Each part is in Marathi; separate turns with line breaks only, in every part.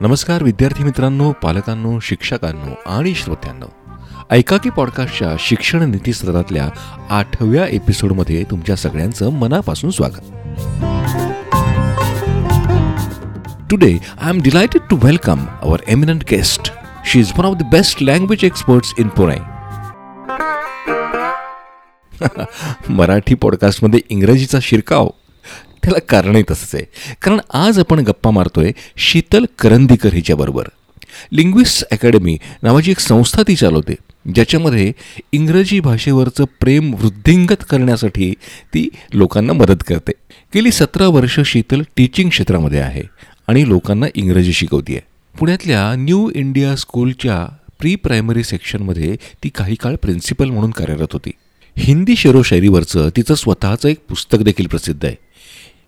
नमस्कार विद्यार्थी मित्रांनो पालकांनो शिक्षकांनो आणि श्रोत्यांनो. ऐका की पॉडकास्टच्या शिक्षण नीती सत्रातल्या आठव्या एपिसोडमध्ये तुमच्या सगळ्यांचं मनापासून स्वागत. Today I am delighted to welcome our eminent guest she is one of the best language experts in Pune Marathi पॉडकास्टमध्ये इंग्रजीचा शिरकाव. त्याला कारणही तसंच आहे. कारण आज आपण गप्पा मारतोय शीतल करंदीकर हिच्याबरोबर. लिंग्विस्ट अकॅडमी नावाची एक संस्था ती चालवते ज्याच्यामध्ये इंग्रजी भाषेवरचं प्रेम वृद्धिंगत करण्यासाठी ती लोकांना मदत करते. गेली सतरा वर्ष शीतल टीचिंग क्षेत्रामध्ये आहे आणि लोकांना इंग्रजी शिकवते आहे पुण्यातल्या न्यू इंडिया स्कूलच्या प्री प्रायमरी सेक्शनमध्ये ती काही काळ प्रिन्सिपल म्हणून कार्यरत होती. हिंदी शेरोशायरीवरचं तिचं स्वतःचं एक पुस्तक देखील प्रसिद्ध आहे.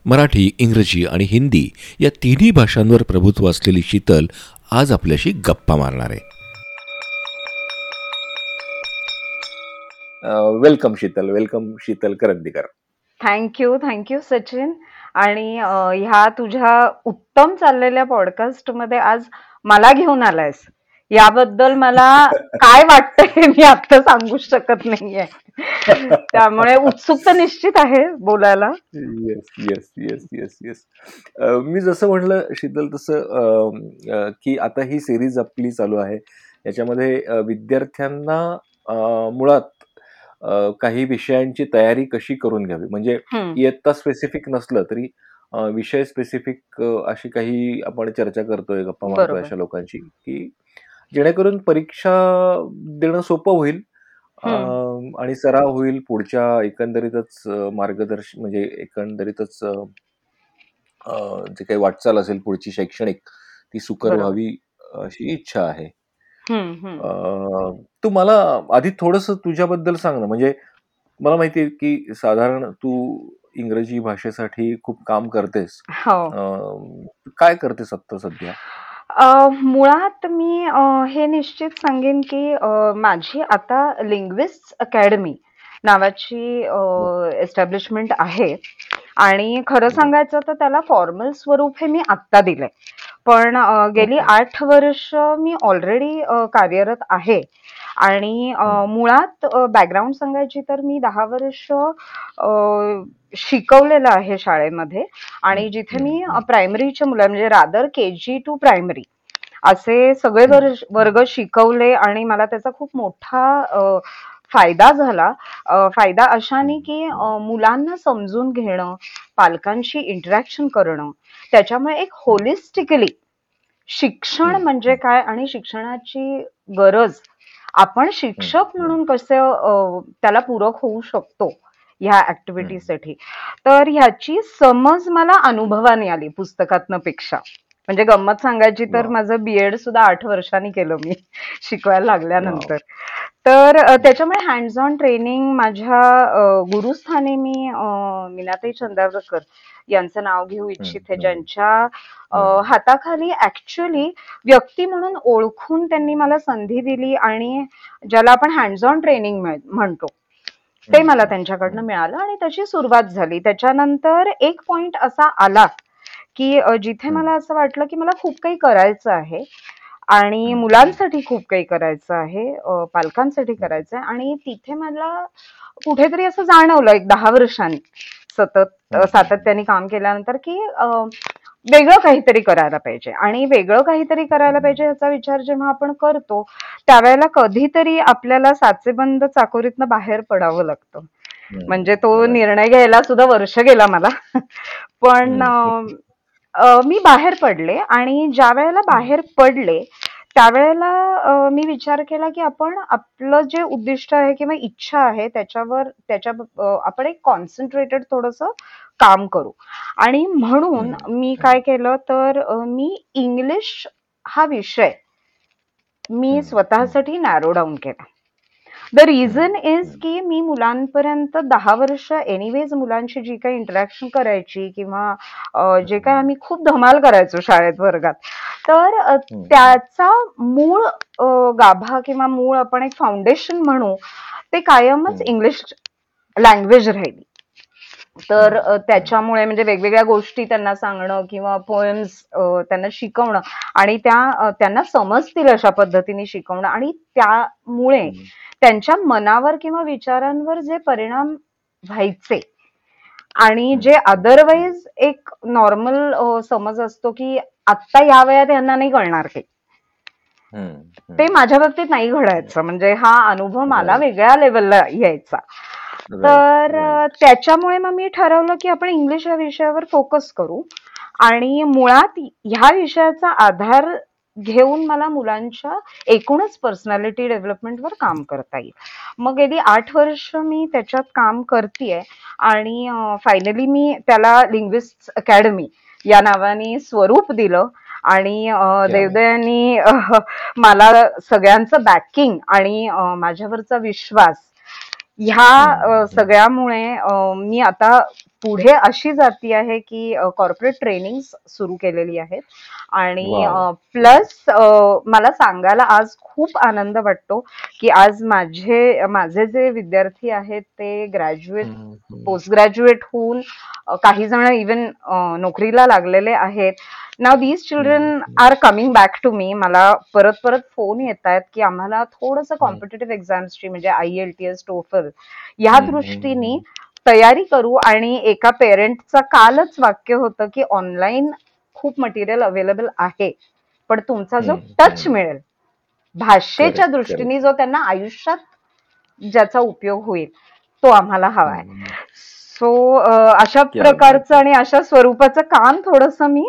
मराठी इंग्रजी आणि हिंदी या तिन्ही भाषांवर प्रभुत्व असलेली शीतल आज आपल्याशी गप्पा मारणार आहे. Welcome Sheetal welcome Sheetal Karandikar.
Thank you thank you Sachin. आणि ह्या तुझ्या उत्तम चाललेल्या पॉडकास्टमध्ये आज मला घेऊन आलायस. याबद्दल मला काय वाटतंय मी आता सांगू शकत नाहीये. त्यामुळे उत्सुकता निश्चित आहे बोलायला.
Yes yes yes yes yes मी जसं म्हणलं शीतल तसं की आता ही सिरीज आपली चालू आहे. याच्यामध्ये विद्यार्थ्यांना मुळात काही विषयांची तयारी कशी करून घ्यावी? म्हणजे इयत्ता स्पेसिफिक नसलं तरी विषय स्पेसिफिक अशी काही आपण चर्चा करतोय गप्पा मारतोय अशा लोकांची की जेणेकरून परीक्षा देणं सोपं होईल आणि सराव होईल पुढच्या एकंदरीतच मार्गदर्शन म्हणजे एकंदरीतच जे काही वाटचाल असेल पुढची शैक्षणिक ती सुकर व्हावी अशी इच्छा आहे. तू मला आधी थोडस तुझ्याबद्दल सांग ना म्हणजे मला माहिती आहे की साधारण तू इंग्रजी भाषेसाठी खूप काम करतेस. हो. काय करतेस आता सध्या?
मुळात मी हे निश्चित सांगेन की माझी आता लिंग्विस्ट अकॅडमी नावाची एस्टॅब्लिशमेंट आहे. आणि खरं सांगायचं तर त्याला फॉर्मल स्वरूप हे मी आत्ता दिलंय. पण गेली आठ वर्ष मी ऑलरेडी कार्यरत आहे. आणि मुळात बॅकग्राऊंड सांगायची तर मी दहा वर्ष शिकवलेलं आहे शाळेमध्ये. आणि जिथे मी प्रायमरीच्या मुलं म्हणजे rather K G to primary असे सगळे वर्ग शिकवले आणि मला त्याचा खूप मोठा फायदा झाला. फायदा अशाने की मुलांना समजून घेणं पालकांशी इंटरॅक्शन करणं त्याच्यामुळे एक होलिस्टिकली शिक्षण म्हणजे काय आणि शिक्षणाची गरज. आपण शिक्षक म्हणून कसं त्याला पूरक होऊ शकतो ह्या ऍक्टिव्हिटीसाठी तर ह्याची समज मला अनुभवाने आली पुस्तकातनं पेक्षा. म्हणजे गंमत सांगायची तर माझं बीएड सुद्धा आठ वर्षांनी केलं मी शिकवायला लागल्यानंतर. तर त्याच्यामुळे हँड्स ऑन ट्रेनिंग माझ्या गुरुस्थानी मी मीनाताई चंदावरकर यांचं नाव घेऊ इच्छिते ज्यांच्या हाताखाली ऍक्च्युली व्यक्ती म्हणून ओळखून त्यांनी मला संधी दिली आणि ज्याला आपण हँड्स ऑन ट्रेनिंग म्हणतो ते मला त्यांच्याकडनं मिळालं आणि तशी सुरुवात झाली. त्याच्यानंतर एक पॉइंट असा आला की जिथे मला असं वाटलं की मला खूप काही करायचं आहे आणि मुलांसाठी खूप काही करायचं आहे पालकांसाठी करायचं आहे. आणि तिथे मला कुठेतरी असं जाणवलं एक दहा वर्षांनी सतत सातत्याने काम केल्यानंतर की वेगळं काहीतरी करायला पाहिजे. आणि वेगळं काहीतरी करायला पाहिजे याचा विचार जेव्हा आपण करतो त्यावेळेला कधीतरी आपल्याला साचेबंद चाकोरीतनं बाहेर पडावं लागतं. म्हणजे तो निर्णय घ्यायला सुद्धा वर्ष गेला मला. पण मी बाहेर पडले आणि ज्या वेळेला बाहेर पडले त्यावेळेला मी विचार केला की आपण आपलं जे उद्दिष्ट आहे किंवा इच्छा आहे त्याच्यावर त्याच्या आपण एक कॉन्सन्ट्रेटेड थोडस काम करू. आणि म्हणून मी काय केलं तर मी इंग्लिश हा विषय मी स्वतःसाठी नॅरो डाऊन केला. द रिझन इज की मी मुलांपर्यंत दहा वर्ष एनिवेज मुलांशी जी काही इंटरॅक्शन करायची किंवा जे काही आम्ही खूप धमाल करायचो शाळेत वर्गात तर त्याचा मूळ गाभा किंवा मूळ आपण एक फाउंडेशन म्हणू ते कायमच इंग्लिश लँग्वेज राहिली. तर त्याच्यामुळे म्हणजे वेगवेगळ्या गोष्टी त्यांना सांगणं किंवा पोएम्स त्यांना शिकवणं आणि त्या त्यांना समजतील अशा पद्धतीने शिकवणं आणि त्यामुळे त्यांच्या मनावर किंवा विचारांवर जे परिणाम व्हायचे. आणि जे अदरवाईज एक नॉर्मल समज असतो की आत्ता या वयात यांना नाही कळणार
हम्म.
ते माझ्या बाबतीत नाही घडायचं. म्हणजे हा अनुभव मला. वेगळ्या लेवलला यायचा. तर त्याच्यामुळे मग मी ठरवलं की आपण इंग्लिश या विषयावर फोकस करू. आणि मुळात ह्या विषयाचा आधार घेऊन मला मुलांच्या एकूणच पर्सनॅलिटी डेव्हलपमेंटवर काम करता येईल. मग गेली आठ वर्ष मी त्याच्यात काम करतेय आणि फायनली मी त्याला लिंग्विस्ट अकॅडमी या नावाने स्वरूप दिलं आणि देवदयानी मला सगळ्यांचं बॅकिंग आणि माझ्यावरचा विश्वास ह्या सगळ्यामुळे मी आता पुढे अशी जाती आहे की कॉर्पोरेट ट्रेनिंग सुरू केलेली आहेत. आणि. प्लस मला सांगायला आज खूप आनंद वाटतो की आज माझे माझे जे विद्यार्थी आहेत ते ग्रॅज्युएट. पोस्ट ग्रॅज्युएट होऊन काही जण इवन नोकरीला लागलेले आहेत. Now these children are coming back to me मला परत परत फोन येत आहेत की आम्हाला थोडंसं कॉम्पिटेटिव्ह एक्झाम्सची म्हणजे I L T S TOEFL या दृष्टीने तयारी करू आणि एका पेरेंटचं कालच वाक्य होतं की ऑनलाईन खूप मटेरियल अवेलेबल आहे. पण तुमचा जो टच. मिळेल भाषेच्या दृष्टीने जो त्यांना आयुष्यात ज्याचा उपयोग होईल तो आम्हाला हवा आहे. सो अशा प्रकारचं आणि अशा स्वरूपाचं काम थोडस मी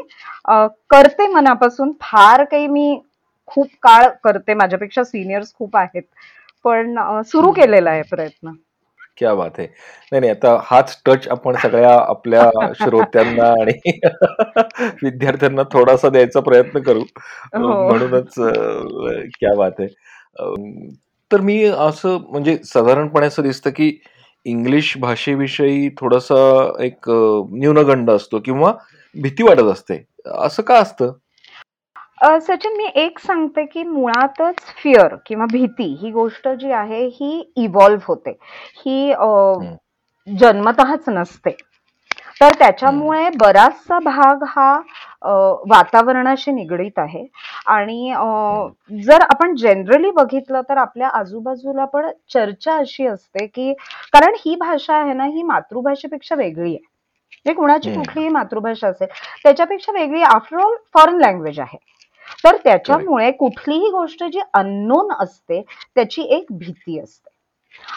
करते मनापासून. फार काही मी खूप काळ करते माझ्यापेक्षा सिनियर्स खूप आहेत. पण सुरू केलेला आहे प्रयत्न.
क्या बात आहे नाही नाही आता हाच टच आपण सगळ्या आपल्या श्रोत्यांना आणि विद्यार्थ्यांना थोडासा द्यायचा प्रयत्न करू.
हो.
म्हणूनच क्या बात आहे तर मी असं म्हणजे साधारणपणे असं दिसतं की इंग्लिश भाषेविषयी थोडासा एक न्यूनगंड असतो किंवा भीती वाटत असते. असं का असतं?
सचिन मी एक सांगते की मुळातच फिअर किंवा भीती ही गोष्ट जी आहे ही इव्हॉल्व्ह होते. ही जन्मतःच नसते. तर त्याच्यामुळे बराचसा भाग हा वातावरणाशी निगडीत आहे. आणि जर आपण जनरली बघितलं तर आपल्या आजूबाजूला पण चर्चा अशी असते की कारण ही भाषा आहे ना ही मातृभाषेपेक्षा वेगळी आहे. म्हणजे कुणाची. कुठलीही मातृभाषा असेल त्याच्यापेक्षा वेगळी आफ्टर ऑल फॉरेन लँग्वेज आहे. तर त्याच्यामुळे कुठलीही गोष्ट जी अननोन असते त्याची एक भीती असते.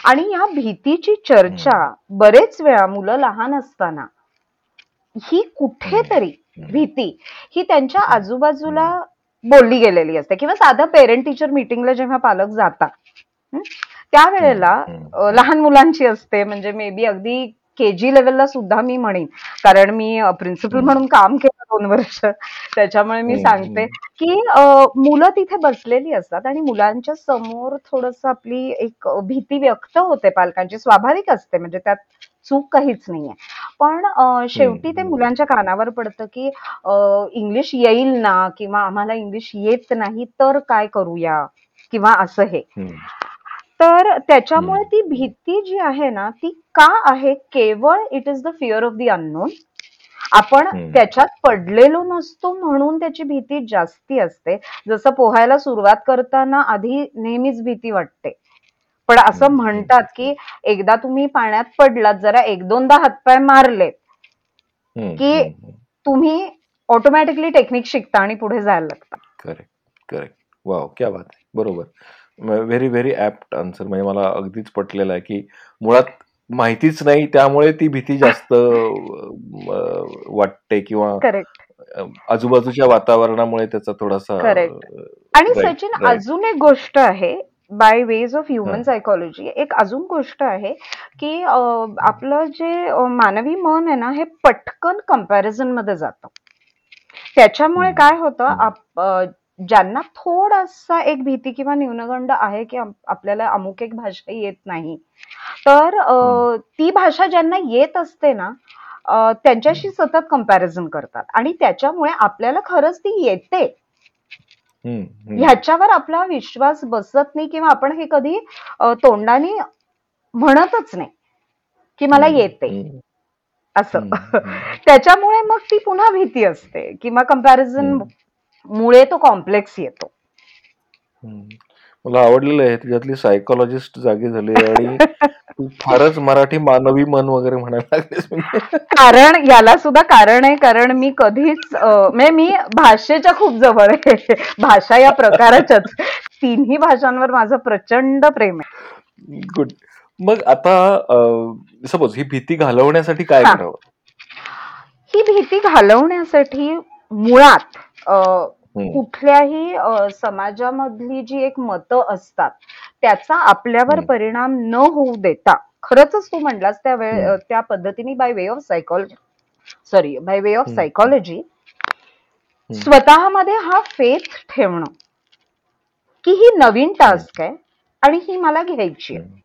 आणि या भीतीची चर्चा बरेच वेळा मुलं लहान असताना ही कुठेतरी भीती ही त्यांच्या आजूबाजूला बोलली गेलेली असते. किंवा साधं पेरेंट टीचर मीटिंगला जेव्हा पालक जातात त्यावेळेला लहान मुलांची असते. म्हणजे मे बी अगदी के जी लेवलला सुद्धा मी म्हणेन. कारण मी प्रिन्सिपल. म्हणून काम केलं दोन वर्ष. त्याच्यामुळे मी सांगते की मुलं तिथे बसलेली असतात आणि मुलांच्या समोर थोडस आपली एक भीती व्यक्त होते पालकांची. स्वाभाविक असते म्हणजे त्यात चूक काहीच नाहीये. पण शेवटी ते. मुलांच्या कानावर पडतं की इंग्लिश येईल ना किंवा आम्हाला इंग्लिश येत नाही तर काय करूया? किंवा असं हे. तर त्याच्यामुळे. ती भीती जी आहे ना ती का आहे केवळ it is the fear of the unknown आपण. त्याच्यात पडलेलो नसतो म्हणून त्याची भीती जास्ती असते जसं पोहायला सुरुवात करताना आधी नेहमीच भीती वाटते पण असं. म्हणतात की एकदा तुम्ही पाण्यात पडलात जरा एक दोनदा हातपाय मारले
हम्म.
की. तुम्ही ऑटोमॅटिकली टेक्निक शिकता आणि पुढे जायला लागता
करेक्ट करेक्ट वाव क्या बात आहे बरोबर व्हेरी व्हेरी ऍप्ट आन्सर म्हणजे मला अगदीच पटलेलं आहे की मुळात माहितीच नाही त्यामुळे ती भीती जास्त वाटते किंवा आजूबाजूच्या वातावरणामुळे त्याचा थोडासा
आणि सचिन. अजून एक गोष्ट आहे by ways of human. Psychology एक अजून गोष्ट आहे की आपलं जे मानवी मन आहे ना हे पटकन कंपॅरिझनमध्ये जातं त्याच्यामुळे. काय होतं ज्यांना थोडासा एक भीती किंवा न्यूनगंड आहे की आप- आपल्याला अमुक एक भाषा येत नाही तर ती भाषा ज्यांना येत असते ना त्यांच्याशी सतत कंपॅरिझन करतात आणि त्याच्यामुळे आपल्याला खरंच ती येते. ह्याच्यावर आपला विश्वास बसत नाही किंवा आपण हे कधी तोंडाने म्हणतच नाही की मला. येते. असं. त्याच्यामुळे मग ती पुन्हा भीती असते किंवा कंपॅरिझन
हम्म.
मुळे तो कॉम्प्लेक्स येतो.
मला आवडलेलं आहे तुझ्यातली सायकोलॉजिस्ट जागी झाली आणि फारच मराठी मानवी मन वगैरे म्हणायला म्हणजे
कारण याला सुद्धा कारण आहे कारण मी कधीच म्हणजे मी भाषेच्या खूप जवळ आहे भाषा या प्रकाराच्याच तिन्ही भाषांवर माझं प्रचंड प्रेम आहे
गुड मग आता सपोज ही भीती घालवण्यासाठी काय. करावं
ही भीती घालवण्यासाठी मुळात. कुठल्याही समाजामधली जी एक मतं असतात त्याचा आपल्यावर. परिणाम न होऊ देता खरंच तू म्हणलास त्या वेळ. त्या पद्धतीने by way of psychology sorry by way of. Psychology स्वतःमध्ये हा फेथ ठेवणं की ही नवीन टास्क आहे आणि ही मला घ्यायची आहे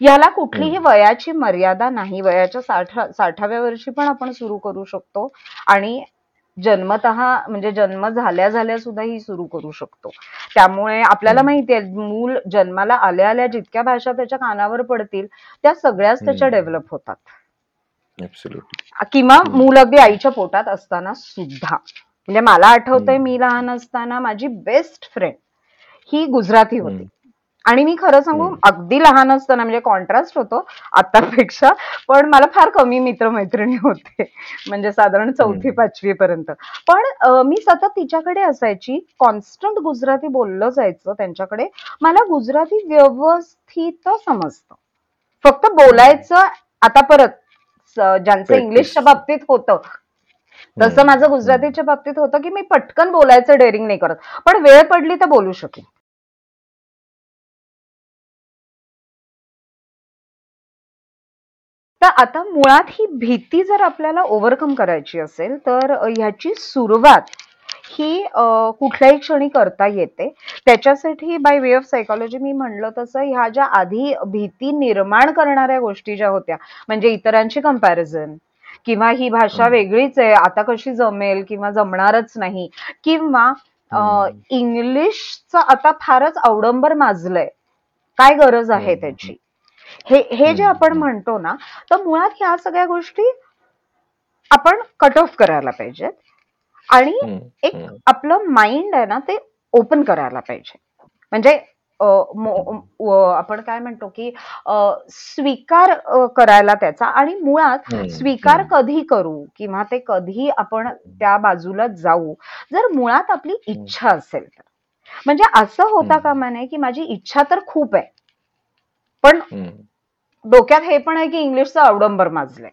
याला कुठलीही. वयाची मर्यादा नाही वयाच्या साठ साठाव्या वर्षी पण आपण सुरू करू शकतो आणि जन्मत म्हणजे जन्म झाल्या झाल्या सुद्धा ही सुरू करू शकतो त्यामुळे आपल्याला. माहिती आहे मूल जन्माला आल्या आल्या जितक्या भाषा त्याच्या कानावर पडतील त्या सगळ्याच त्याच्या. डेव्हलप होतात. किंवा. मूल अगदी आईच्या पोटात असताना सुद्धा म्हणजे मला आठवतंय. मी लहान असताना माझी बेस्ट फ्रेंड ही गुजराती होती. आणि मी खरं सांगू. अगदी लहान असताना म्हणजे कॉन्ट्रास्ट होतो आतापेक्षा पण मला फार कमी मित्रमैत्रिणी होते. म्हणजे साधारण चौथी. पाचवी पर्यंत. पण मी सतत तिच्याकडे असायची. कॉन्स्टंट गुजराती बोललं जायचं त्यांच्याकडे. मला गुजराती व्यवस्थित समजतं. फक्त बोलायचं आता परत ज्यांचं. इंग्लिशच्या बाबतीत होतं. तसं. माझं गुजरातीच्या बाबतीत होतं की मी पटकन बोलायचं डेअरिंग नाही करत. पण वेळ पडली तर बोलू शकेन. तर आता मुळात ही भीती जर आपल्याला ओव्हरकम करायची असेल तर ह्याची सुरुवात ही कुठल्याही क्षणी करता येते त्याच्यासाठी बाय वे ऑफ सायकोलॉजी मी म्हणलं तसं ह्या ज्या आधी भीती निर्माण करणाऱ्या गोष्टी ज्या होत्या म्हणजे इतरांची कंपॅरिझन किंवा ही भाषा. वेगळीच आहे आता कशी जमेल किंवा जमणारच नाही किंवा. इंग्लिशचं आता फारच अवडंबर माजलंय काय गरज आहे. त्याची हे हे जे. आपण म्हणतो ना तर मुळात ह्या सगळ्या गोष्टी आपण कट ऑफ करायला पाहिजेत आणि. एक. आपलं माइंड आहे ना ते ओपन करायला पाहिजे म्हणजे आपण काय म्हणतो की स्वीकार करायला त्याचा आणि मुळात. स्वीकार. कधी करू किंवा ते कधी आपण त्या बाजूला जाऊ जर मुळात आपली इच्छा असेल तर म्हणजे असं होता. कामा नये की माझी इच्छा तर खूप आहे पण. डोक्यात हे पण आहे की इंग्लिशचं अवडंबर माजलंय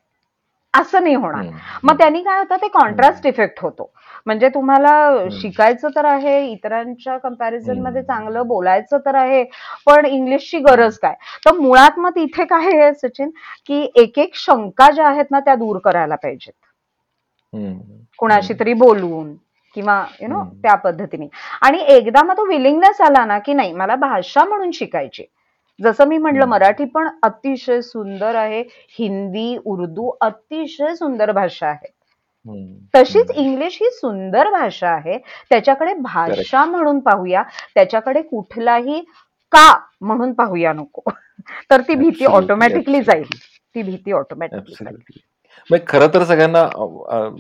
असं नाही होणार. मग त्यांनी काय होतं ते कॉन्ट्रास्ट इफेक्ट होतो म्हणजे तुम्हाला शिकायचं तर आहे इतरांच्या
कंपॅरिझनमध्ये.
चांगलं बोलायचं तर आहे पण इंग्लिशची गरज काय तर मुळात मग तिथे काय आहे सचिन की एक एक शंका ज्या आहेत ना त्या दूर करायला पाहिजेत. कुणाशी तरी बोलून किंवा यु नो. त्या पद्धतीने आणि एकदा मग तो विलिंगनेस आला ना की नाही मला भाषा म्हणून शिकायची जसं मी म्हणलं. मराठी पण अतिशय सुंदर आहे. हिंदी उर्दू अतिशय सुंदर भाषा आहे. तशीच. इंग्लिश ही सुंदर भाषा आहे. त्याच्याकडे भाषा म्हणून पाहूया. त्याच्याकडे कुठलाही का म्हणून पाहूया नको. तर ती भीती ऑटोमॅटिकली जाईल. ती भीती ऑटोमॅटिकली जाईल.
खरं तर सगळ्यांना आव- आव-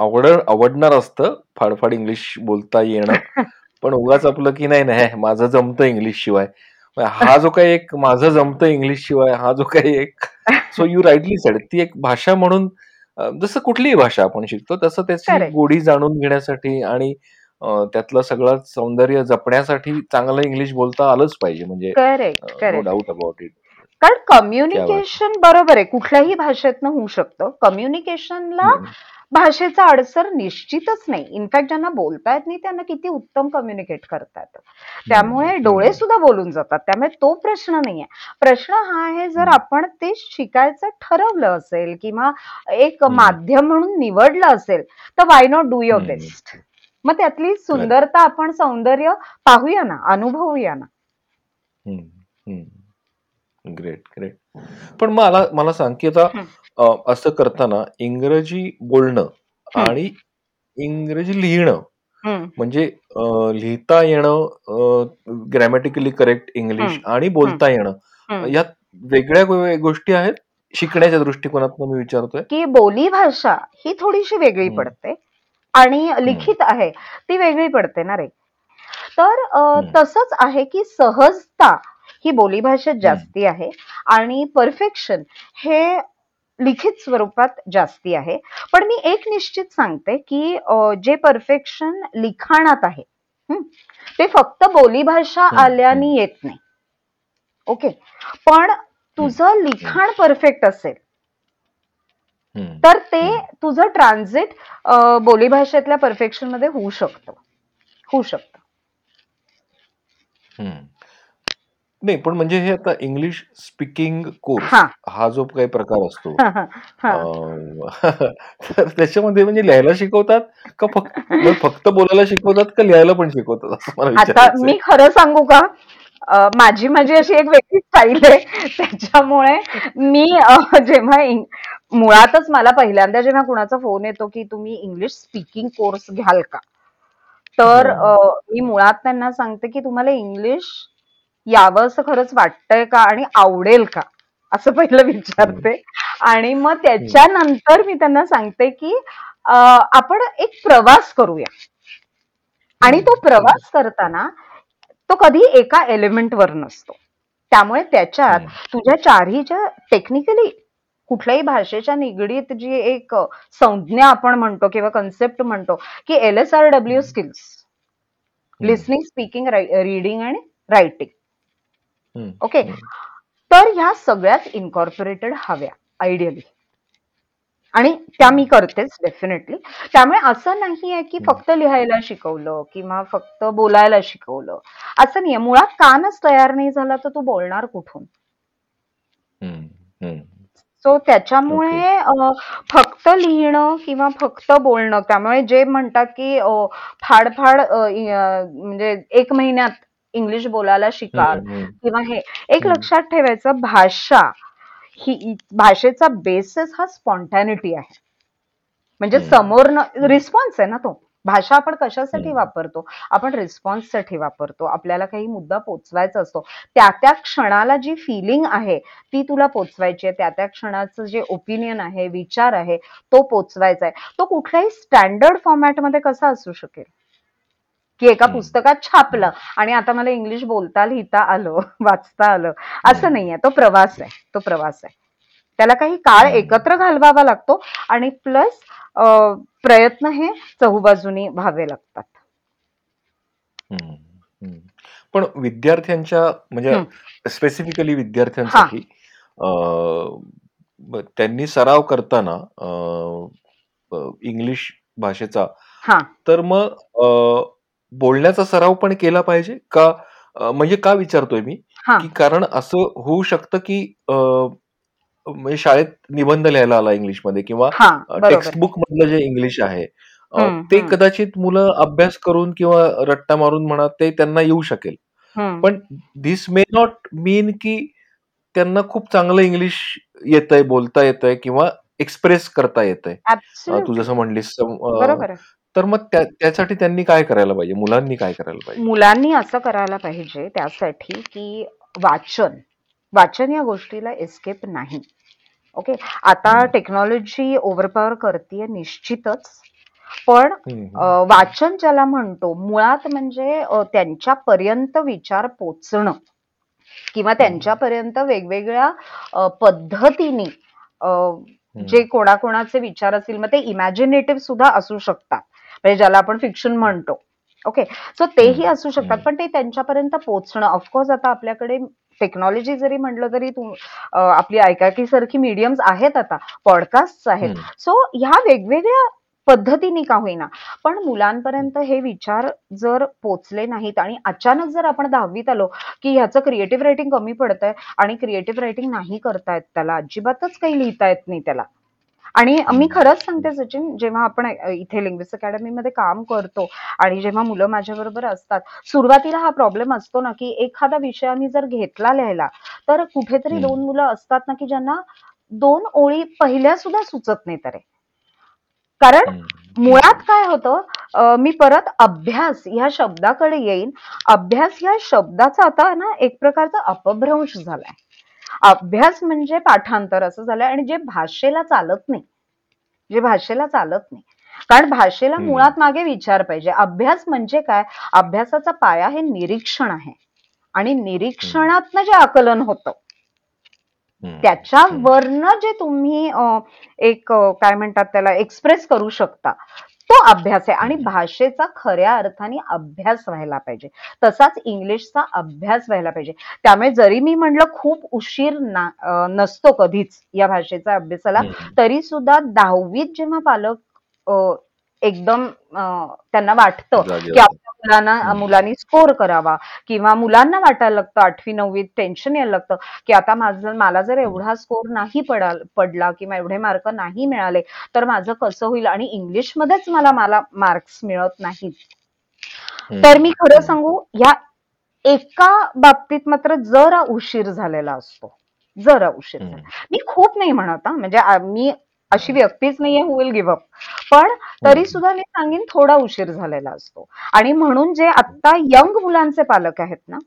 आवड आवडणार असतं फाडफाड इंग्लिश बोलता येणं. पण उगाच आपलं की नाही नाही माझं जमतं इंग्लिश शिवाय. हा जो काही एक माझं जमतं इंग्लिश शिवाय हा जो काही एक सो यू राईटली सेड ती एक भाषा म्हणून जसं कुठलीही भाषा आपण शिकतो तसं त्याची. गोडी जाणून घेण्यासाठी आणि त्यातलं सगळं सौंदर्य जपण्यासाठी चांगलं इंग्लिश बोलता आलंच पाहिजे. म्हणजे डाऊट अबाउट इट
कारण कम्युनिकेशन बरोबर आहे. कुठल्याही भाषेतनं होऊ शकतं. कम्युनिकेशनला भाषेचा अडसर निश्चितच नाही इनफॅक्ट ज्यांना बोलता येत नाही त्यांना किती उत्तम कम्युनिकेट करता येतं त्यामुळे. डोळे सुद्धा बोलून जातात त्यामुळे तो प्रश्न नाहीये प्रश्न हा आहे जर. आपण ते शिकायचं ठरवलं असेल किंवा एक. माध्यम म्हणून निवडलं असेल तर why not do your. Best मग त्यातली सुंदरता आपण सौंदर्य पाहूया ना अनुभवूया ना
ग्रेट ग्रेट पण मला मला सांग की आता. अ, असं करताना इंग्रजी बोलणं
हं.
आणि इंग्रजी लिहिणं. म्हणजे अ, लिहिता येणं ग्रॅमॅटिकली करेक्ट इंग्लिश
हं.
आणि बोलता येणं. यात वेगळ्या गो- गोष्टी आहेत शिकण्याच्या दृष्टिकोनातून मी विचारतोय
की बोली भाषा ही थोडीशी वेगळी. पडते आणि लिखित आहे ती वेगळी पडते ना रे तर अ. तसंच आहे की सहजता ही बोली भाषेत जास्ती आहे आणि परफेक्शन हे लिखित स्वरूपात जास्ती आहे. पण मी एक निश्चित सांगते की जे परफेक्शन लिखाणात आहे ते फक्त बोलीभाषा आल्याने येत नाही. ओके? पण तुझं लिखाण परफेक्ट असेल. तर ते तुझं ट्रान्झिट बोलीभाषेतल्या परफेक्शनमध्ये होऊ शकतं. होऊ शकतं.
नाही पण म्हणजे हे आता इंग्लिश स्पीकिंग कोर्स
हा.
हा जो काही प्रकार असतो
हा, हा, हा.
अं, तर त्याच्यामध्ये म्हणजे लिहायला शिकवतात का फक्त मग फक्त बोलायला शिकवतात का लिहायला पण शिकवतात असं मला
आता
विचारायचंय.
मी खरं सांगू का अ, माझी माझी अशी एक वेगळी स्टाईल आहे त्याच्यामुळे मी अ, जेव्हा इंग- मुळातच मला पहिल्यांदा जेव्हा कुणाचा फोन येतो की तुम्ही इंग्लिश स्पीकिंग कोर्स घ्याल का तर
हम्म.
अ, मी मुळात त्यांना सांगते की तुम्हाला इंग्लिश यावं असं खरंच वाटतंय का आणि आवडेल का असं पहिलं विचारते आणि मग त्याच्यानंतर मी त्यांना सांगते की आपण एक प्रवास करूया आणि तो प्रवास करताना तो कधी एका एलिमेंटवर नसतो त्यामुळे त्याच्यात. तुझ्या चारही ज्या टेक्निकली कुठल्याही भाषेच्या निगडीत जी एक संज्ञा आपण म्हणतो किंवा कन्सेप्ट म्हणतो की L S R W skills. Listening speaking reading आणि रायटिंग. ओके. तर ह्या सगळ्याच इन्कॉर्पोरेटेड हव्या आयडियली आणि त्या मी करतेच डेफिनेटली त्यामुळे असं नाही आहे की फक्त लिहायला शिकवलं किंवा फक्त बोलायला शिकवलं. असं नाहीये मुळात कानच तयार नाही झाला तर तू बोलणार कुठून. सो त्याच्यामुळे फक्त लिहिणं किंवा फक्त बोलणं त्यामुळे जे म्हणतात की अ, फाड फाड अ, इ- अ, म्हणजे एक महिन्यात इंग्लिश बोलायला शिकाल. किंवा हे एक. लक्षात ठेवायचं भाषा ही भाषेचा बेसिस हा स्पॉन्टॅनिटी आहे. म्हणजे. समोर रिस्पॉन्स आहे ना तो. भाषा आपण कशासाठी. वापरतो? आपण रिस्पॉन्ससाठी वापरतो. आपल्याला काही मुद्दा पोचवायचा असतो. त्या त्या क्षणाला जी फिलिंग आहे ती तुला पोचवायची आहे. त्या त्या क्षणाचं जे ओपिनियन आहे विचार आहे तो पोचवायचा आहे. तो कुठल्याही स्टँडर्ड फॉर्मॅटमध्ये कसा असू शकेल? की एका. पुस्तकात छापलं आणि आता मला इंग्लिश बोलता लिहिता आलं वाचता आलं असं. नाहीये तो प्रवास आहे तो प्रवास आहे त्याला काही काळ. एकत्र घालवावा लागतो आणि प्लस प्रयत्न हे चहूबाजूनी व्हावे लागतात.
पण विद्यार्थ्यांच्या म्हणजे. स्पेसिफिकली विद्यार्थ्यांसाठी त्यांनी सराव करताना इंग्लिश भाषेचा
हा
तर मग बोलण्याचा सराव पण केला पाहिजे का म्हणजे का विचारतोय मी
हा
की कारण असं होऊ शकतं की अं, म्हणजे शाळेत निबंध लिहायला आला इंग्लिशमध्ये किंवा
हा बरोबर
टेक्स्ट बुक मधलं जे इंग्लिश आहे अं,
हम्म,
ते
हम्म.
कदाचित मुलं अभ्यास करून किंवा रट्टा मारून म्हणा ते त्यांना येऊ शकेल
हम्म.
पण दिस मे नॉट मीन की त्यांना खूप चांगलं इंग्लिश येतंय बोलता येतंय किंवा एक्सप्रेस करता येतंय अं. तू जसं म्हणलीस अं,
बरोबर आहे
तर मग त्या- त्यासाठी त्यांनी काय करायला पाहिजे? मुलांनी काय करायला पाहिजे?
मुलांनी असं करायला पाहिजे त्यासाठी की वाचन. वाचन या गोष्टीला एस्केप नाही. ओके आता. टेक्नॉलॉजी ओव्हरपॉवर करते निश्चितच. पण वाचन ज्याला म्हणतो मुळात म्हणजे त्यांच्यापर्यंत विचार पोचणं. किंवा त्यांच्यापर्यंत वेगवेगळ्या पद्धतीने. जे कोणाकोणाचे विचार असतील मग ते इमॅजिनेटिव्ह सुद्धा असू शकतात. म्हणजे ज्याला आपण फिक्शन म्हणतो ओके सो तेही. असू शकतात. पण ते त्यांच्यापर्यंत पोहोचणं ऑफकोर्स आता आपल्याकडे टेक्नॉलॉजी जरी म्हटलं तरी आपली ऐकाकी सारखी मीडियम्स आहेत आता पॉडकास्ट आहेत. सो ह्या वेगवेगळ्या पद्धतीने का होईना पण मुलांपर्यंत हे विचार जर पोचले नाहीत आणि अचानक जर आपण दहावीत आलो की ह्याचं क्रिएटिव्ह रायटिंग कमी पडतंय आणि क्रिएटिव्ह रायटिंग नाही करतायत त्याला अजिबातच काही लिहिता येत नाही त्याला आणि मी. खरंच सांगते सचिन जेव्हा आपण इथे लिंग्विस्ट अकॅडमीमध्ये काम करतो आणि जेव्हा मुलं माझ्याबरोबर असतात सुरुवातीला हा प्रॉब्लेम असतो ना की एखादा विषय आम्ही जर घेतला लिहायला तर कुठेतरी. दोन मुलं असतात ना की ज्यांना दोन ओळी पहिल्या सुद्धा सुचत नाही तर कारण. मुळात काय होतं मी परत अभ्यास ह्या शब्दाकडे येईन अभ्यास ह्या शब्दाचा आता ना एक प्रकारचा अपभ्रंश झालाय अभ्यास म्हणजे पाठांतर असं झालंय आणि जे भाषेला चालत नाही जे भाषेला चालत नाही. कारण भाषेला मुळात मागे विचार पाहिजे. अभ्यास म्हणजे काय? अभ्यासाचा पाया हे निरीक्षण आहे. आणि निरीक्षणातनं जे आकलन होतं त्याच्यावरनं जे तुम्ही एक काय म्हणतात त्याला एक्सप्रेस करू शकता तो अभ्यास आहे. आणि भाषेचा खऱ्या अर्थाने अभ्यास व्हायला पाहिजे. तसाच इंग्लिशचा अभ्यास व्हायला पाहिजे. त्यामुळे जरी मी म्हणलं खूप उशीर नसतो कधीच या भाषेचा अभ्यासाला तरी सुद्धा दहावीत जेव्हा पालक एकदम त्यांना वाटतं की आपल्या मुलांना मुलांनी स्कोर करावा किंवा मुलांना वाटायला लागतं आठवी नववीत टेन्शन यायला लागतं की आता माझं मला जर एवढा स्कोर नाही पडा पडला किंवा एवढे मार्क नाही मिळाले तर माझं कसं होईल? आणि इंग्लिशमध्येच मला मला मार्क्स मिळत नाहीत. तर मी खरं सांगू या एका बाबतीत मात्र जरा उशीर झालेला असतो. जरा उशीर झाला. मी खूप नाही म्हणत म्हणजे मी अशी व्यक्तीच नाहीये हु विल गिव्ह अप पण तरी सुद्धा मी सांगेन थोडा उशीर झालेला असतो. आणि म्हणून जे आता यंग मुलांचे पालक आहेत ना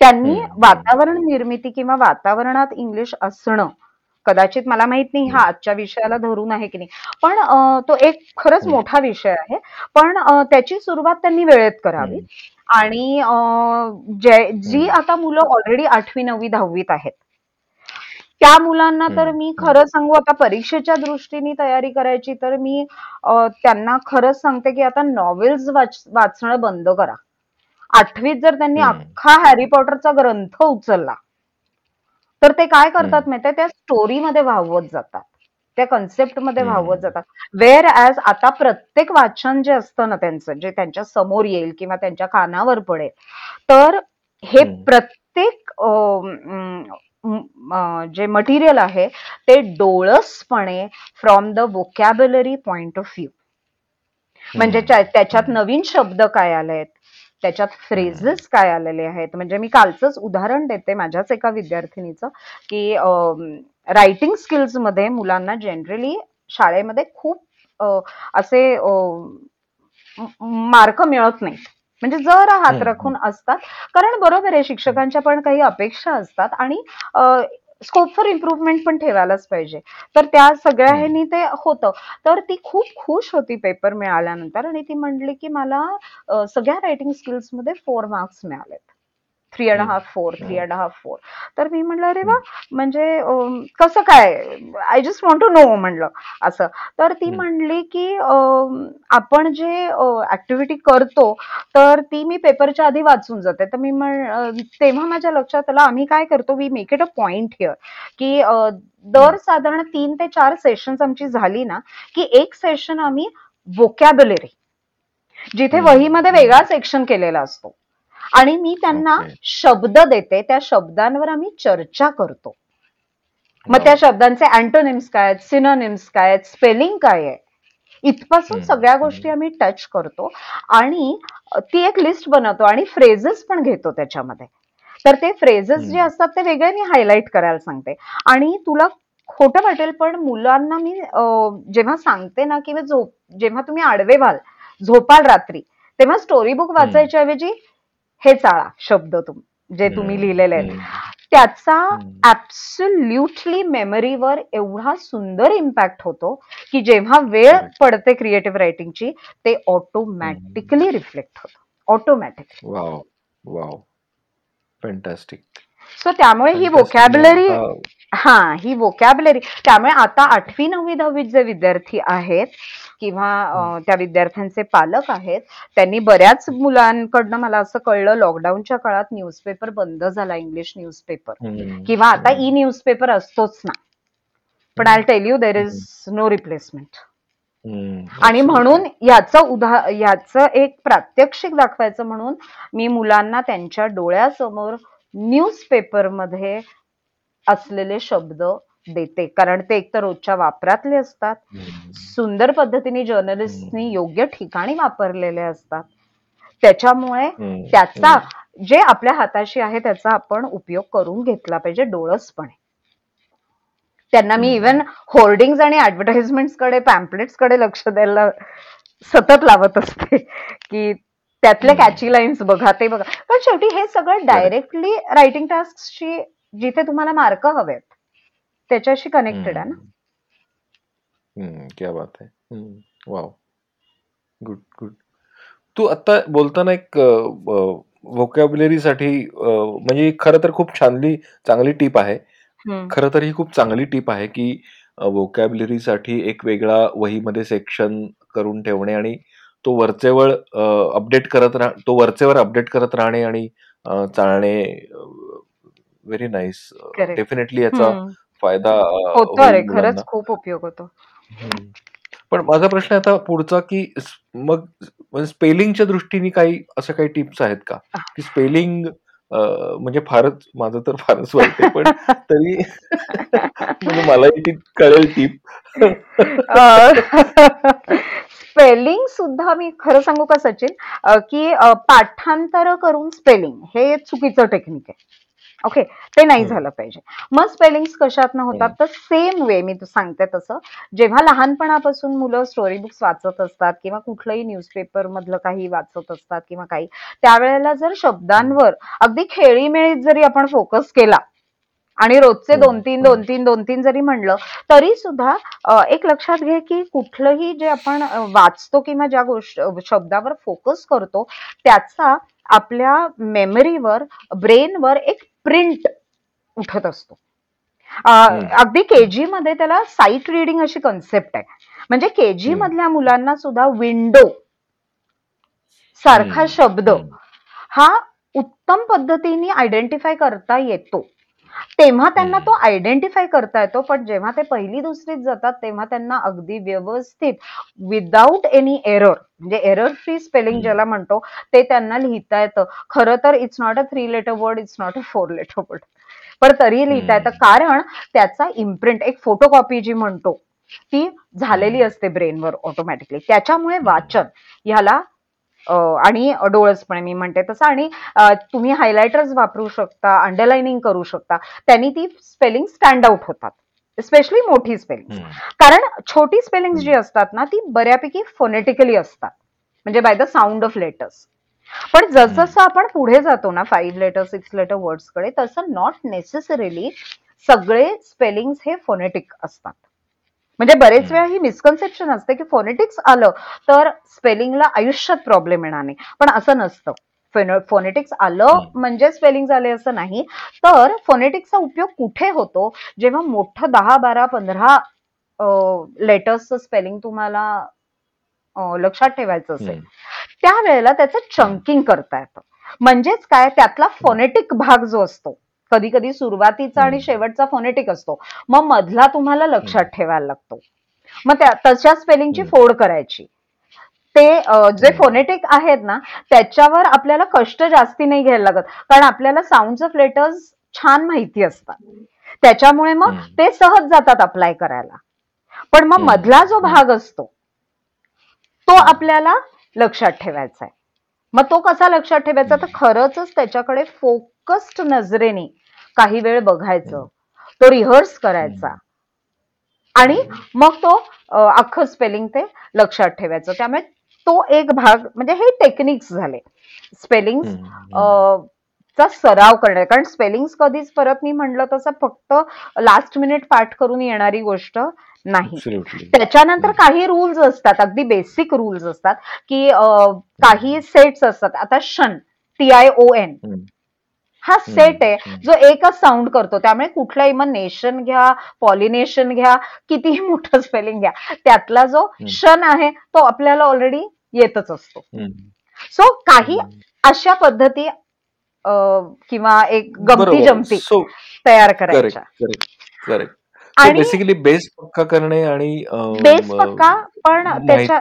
त्यांनी वातावरण निर्मिती किंवा वातावरणात इंग्लिश असणं कदाचित मला माहीत नाही हा आजच्या विषयाला धरून आहे की नाही पण तो एक खरंच मोठा विषय आहे. पण त्याची सुरुवात त्यांनी वेळेत करावी. आणि जी आता मुलं ऑलरेडी आठवी नववी दहावीत आहेत त्या मुलांना तर मी खरं सांगू आता परीक्षेच्या दृष्टीने तयारी करायची तर मी त्यांना खरंच सांगते की आता नॉवेल्स वाचणं बंद करा. आठवीत जर त्यांनी अख्खा हॅरी पॉटरचा ग्रंथ उचलला तर ते काय करतात माहितीये? त्या स्टोरीमध्ये वाहवत जातात. त्या कन्सेप्टमध्ये वाहवत जातात. वेअर ऍज आता प्रत्येक वाचन जे असतं ना त्यांचं जे त्यांच्यासमोर येईल किंवा त्यांच्या कानावर पडेल तर हे प्रत्येक जे मटेरियल आहे ते डोळसपणे from the vocabulary point of view म्हणजे त्याच्यात नवीन शब्द काय आलेत? त्याच्यात फ्रेजेस काय आलेले आहेत? म्हणजे मी कालचंच उदाहरण देते माझ्याच एका विद्यार्थिनीचं की रायटिंग स्किल्समध्ये मुलांना जनरली शाळेमध्ये खूप असे मार्क मिळत नाहीत. म्हणजे जर हात राखून असतात कारण बरोबर आहे शिक्षकांच्या पण काही अपेक्षा असतात आणि स्कोप फॉर इम्प्रुव्हमेंट पण ठेवायलाच पाहिजे. तर त्या सगळ्या ह्यांनी ते होतं. तर ती खूप खुश होती पेपर मिळाल्यानंतर आणि ती म्हणली की मला सगळ्या रायटिंग स्किल्समध्ये four marks मिळालेत. Three and half four three and half four तर मी म्हणलं अरे वा म्हणजे कसं काय? I just want to know म्हणलं असं. तर ती म्हणली की आपण जे ऍक्टिव्हिटी करतो तर ती मी पेपरच्या आधी वाचून जाते. तर मी तेव्हा माझ्या लक्षात आलं आम्ही काय करतो we make it a point here की दर साधारण तीन ते चार सेशन्स आमची झाली ना की एक सेशन आम्ही वोकॅब्युलरी जिथे वहीमध्ये वेगळा सेक्शन केलेला असतो. आणि मी त्यांना शब्द देते त्या शब्दांवर आम्ही चर्चा करतो. मग त्या शब्दांचे अँटोनिम्स काय आहेत सिनोनिम्स काय आहेत स्पेलिंग काय आहे इथपासून सगळ्या गोष्टी आम्ही टच करतो. आणि ती एक लिस्ट बनवतो आणि फ्रेजेस पण घेतो त्याच्यामध्ये. तर ते फ्रेजेस जे असतात ते वेगळ्याने हायलाइट करायला सांगते. आणि तुला खोटं वाटेल पण मुलांना मी जेव्हा सांगते ना किंवा झोप जेव्हा तुम्ही आडवे व्हाल झोपाल रात्री तेव्हा स्टोरी बुक वाचायच्या ऐवजी हे चाळा शब्द तुम जे तुम्ही लिहिलेले आहेत. त्याचा ऍब्सोल्युटली मेमरीवर एवढा सुंदर इम्पॅक्ट होतो की जेव्हा वेळ पडते क्रिएटिव्ह रायटिंगची ते ऑटोमॅटिकली रिफ्लेक्ट होतं. Automatic
wow wow fantastic
so त्यामुळे ही वोकॅबलरी हा. ही वोकॅबलरी त्यामुळे आता आठवी नववी दहावीत जे विद्यार्थी आहेत किंवा त्या विद्यार्थ्यांचे पालक आहेत त्यांनी बऱ्याच मुलांकडनं मला असं कळलं लॉकडाऊनच्या काळात न्यूजपेपर बंद झाला इंग्लिश न्यूजपेपर किंवा आता ई न्यूजपेपर असतोच ना. पण I tell you there is no replacement आणि म्हणून याचं उदा याचं एक प्रात्यक्षिक दाखवायचं म्हणून मी मुलांना त्यांच्या डोळ्यासमोर न्यूजपेपरमध्ये असलेले शब्द देते. कारण ते एकतर रोजच्या वापरातले असतात. सुंदर पद्धतीने जर्नलिस्टनी योग्य ठिकाणी वापरलेले असतात. त्याच्यामुळे त्याचा जे आपल्या हाताशी आहे त्याचा आपण उपयोग करून घेतला पाहिजे डोळसपणे. त्यांना मी इव्हन होर्डिंग आणि ऍडव्हर्टाइजमेंटकडे पॅम्पलेट्सकडे लक्ष द्यायला सतत लावत असते. की त्यातले कॅची लाईन्स बघा ते बघा. पण शेवटी हे सगळं डायरेक्टली रायटिंग टास्कशी जिथे तुम्हाला मार्क हवेत त्याच्याशी कनेक्टेड आहे
ना? क्या बात आहे. वाव गुड गुड तू आता बोलताना एक वोकॅब्युलरी साठी म्हणजे खरं तर खूप छानली चांगली टीप आहे. खरं तर ही खूप चांगली टीप आहे की साठी एक वेगळा वहीमध्ये सेक्शन करून ठेवणे आणि तो वरचेवर अपडेट करत राह तो वरचेवर अपडेट करत राहणे आणि चालणे व्हेरी नाईस डेफिनेटली याचा फायदा
खरंच खूप उपयोग होतो.
पण माझा प्रश्न आता पुढचा की मग स्पेलिंगच्या दृष्टीने काही असं काही टिप्स आहेत का? की स्पेलिंग म्हणजे फारच माझं तर फारच वाटते पण तरी म्हणजे मलाही ती कळेल टीप.
स्पेलिंग सुद्धा मी खरं सांगू का सचिन? की पाठांतर करून स्पेलिंग हे चुकीचं टेक्निक आहे. ओके ते नाही झालं पाहिजे. मग स्पेलिंग कशात न होतात तर सेम वे मी सांगते तसं. जेव्हा लहानपणापासून मुलं स्टोरी बुक्स वाचत असतात किंवा कुठलंही न्यूजपेपर मधलं काही वाचत असतात किंवा काही त्यावेळेला जर शब्दांवर अगदी खेळीमेळीत जरी आपण फोकस केला आणि रोजचे दोन तीन दोन तीन दोन तीन जरी म्हणलं तरी सुद्धा एक लक्षात घे की कुठलंही जे आपण वाचतो किंवा ज्या गोष्ट शब्दावर फोकस करतो त्याचा आपल्या मेमरीवर ब्रेनवर एक प्रिंट उठत असतो. अगदी केजी मध्ये त्याला साईट रिडिंग अशी कन्सेप्ट आहे. म्हणजे केजी मधल्या मुलांना सुद्धा विंडो सारखा शब्द हा उत्तम पद्धतीने आयडेंटिफाय करता येतो. तेव्हा त्यांना तो आयडेंटिफाय करता येतो पण जेव्हा ते पहिली दुसरीत जातात तेव्हा त्यांना अगदी व्यवस्थित विदाऊट एनी एरर म्हणजे एरर फ्री स्पेलिंग ज्याला म्हणतो ते त्यांना लिहिता येतं. खरं तर it's not a three letter word it's not a four letter word पण तरी लिहिता येतं. कारण त्याचा इम्प्रिंट एक फोटोकॉपी जी म्हणतो ती झालेली असते ब्रेनवर ऑटोमॅटिकली त्याच्यामुळे वाचन ह्याला आणि डोळसपणे मी म्हणते तसं. आणि तुम्ही हायलायटर्स वापरू शकता अंडरलाइनिंग करू शकता. त्यांनी ती स्पेलिंग स्टँड आउट होतात. स्पेशली मोठी स्पेलिंग कारण छोटी स्पेलिंग जी असतात ना ती बऱ्यापैकी फोनेटिकली असतात. म्हणजे by the sound of letters पण जसजसं आपण पुढे जातो ना फाईव्ह लेटर सिक्स लेटर वर्ड्सकडे तसं नॉट नेसेसरीली सगळे स्पेलिंग्स हे फोनेटिक असतात. म्हणजे बरेच वेळा ही मिसकन्सेप्शन असते की फोनेटिक्स आलं तर स्पेलिंगला आयुष्यात प्रॉब्लेम येणार नाही. पण असं नसतं. फोनेटिक्स आलं म्हणजे स्पेलिंग झाले असं नाही. तर फोनेटिक्सचा उपयोग कुठे होतो? जेव्हा मोठं दहा बारा पंधरा लेटर्सचं स्पेलिंग तुम्हाला लक्षात ठेवायचं असेल त्यावेळेला त्याचं चंकिंग करता येतं. म्हणजेच काय? त्यातला फोनेटिक भाग जो असतो कधी कधी सुरुवातीचा आणि शेवटचा फोनेटिक असतो. मग मधला तुम्हाला लक्षात ठेवायला लागतो. मग त्या तशा स्पेलिंगची फोड करायची. ते जे फोनेटिक आहेत ना त्याच्यावर आपल्याला कष्ट जास्ती नाही घ्यायला लागत. कारण आपल्याला साऊंड ऑफ लेटर्स छान माहिती असतात. त्याच्यामुळे मग ते सहज जातात अप्लाय करायला. पण मग मधला जो भाग असतो तो आपल्याला लक्षात ठेवायचा आहे. मग तो कसा लक्षात ठेवायचा? तर खरंच त्याच्याकडे फोकस्ड नजरेने काही वेळ बघायचं तो रिहर्स करायचा. आणि मग तो अख्खं स्पेलिंग ते लक्षात ठेवायचं. त्यामुळे तो एक भाग म्हणजे हे टेक्निक्स झाले. स्पेलिंग चा सराव करणे. कारण स्पेलिंग कधीच परत मी म्हणलं तसं फक्त लास्ट मिनिट पाठ करून येणारी गोष्ट नाही. त्याच्यानंतर काही रूल्स असतात अगदी बेसिक रूल्स असतात की काही सेट्स असतात. आता shun T I O N हा सेट आहे. जो एकच साऊंड करतो. त्यामुळे कुठलाही मग नेशन घ्या पॉलिनेशन घ्या कितीही मोठं स्पेलिंग घ्या त्यातला जो शन आहे तो आपल्याला ऑलरेडी येतच असतो. सो काही अशा पद्धती किंवा एक गमती जमती तयार करायच्या.
आणि बेसिकली बेस पक्का करणे आणि
बेस पक्का पण त्याच्या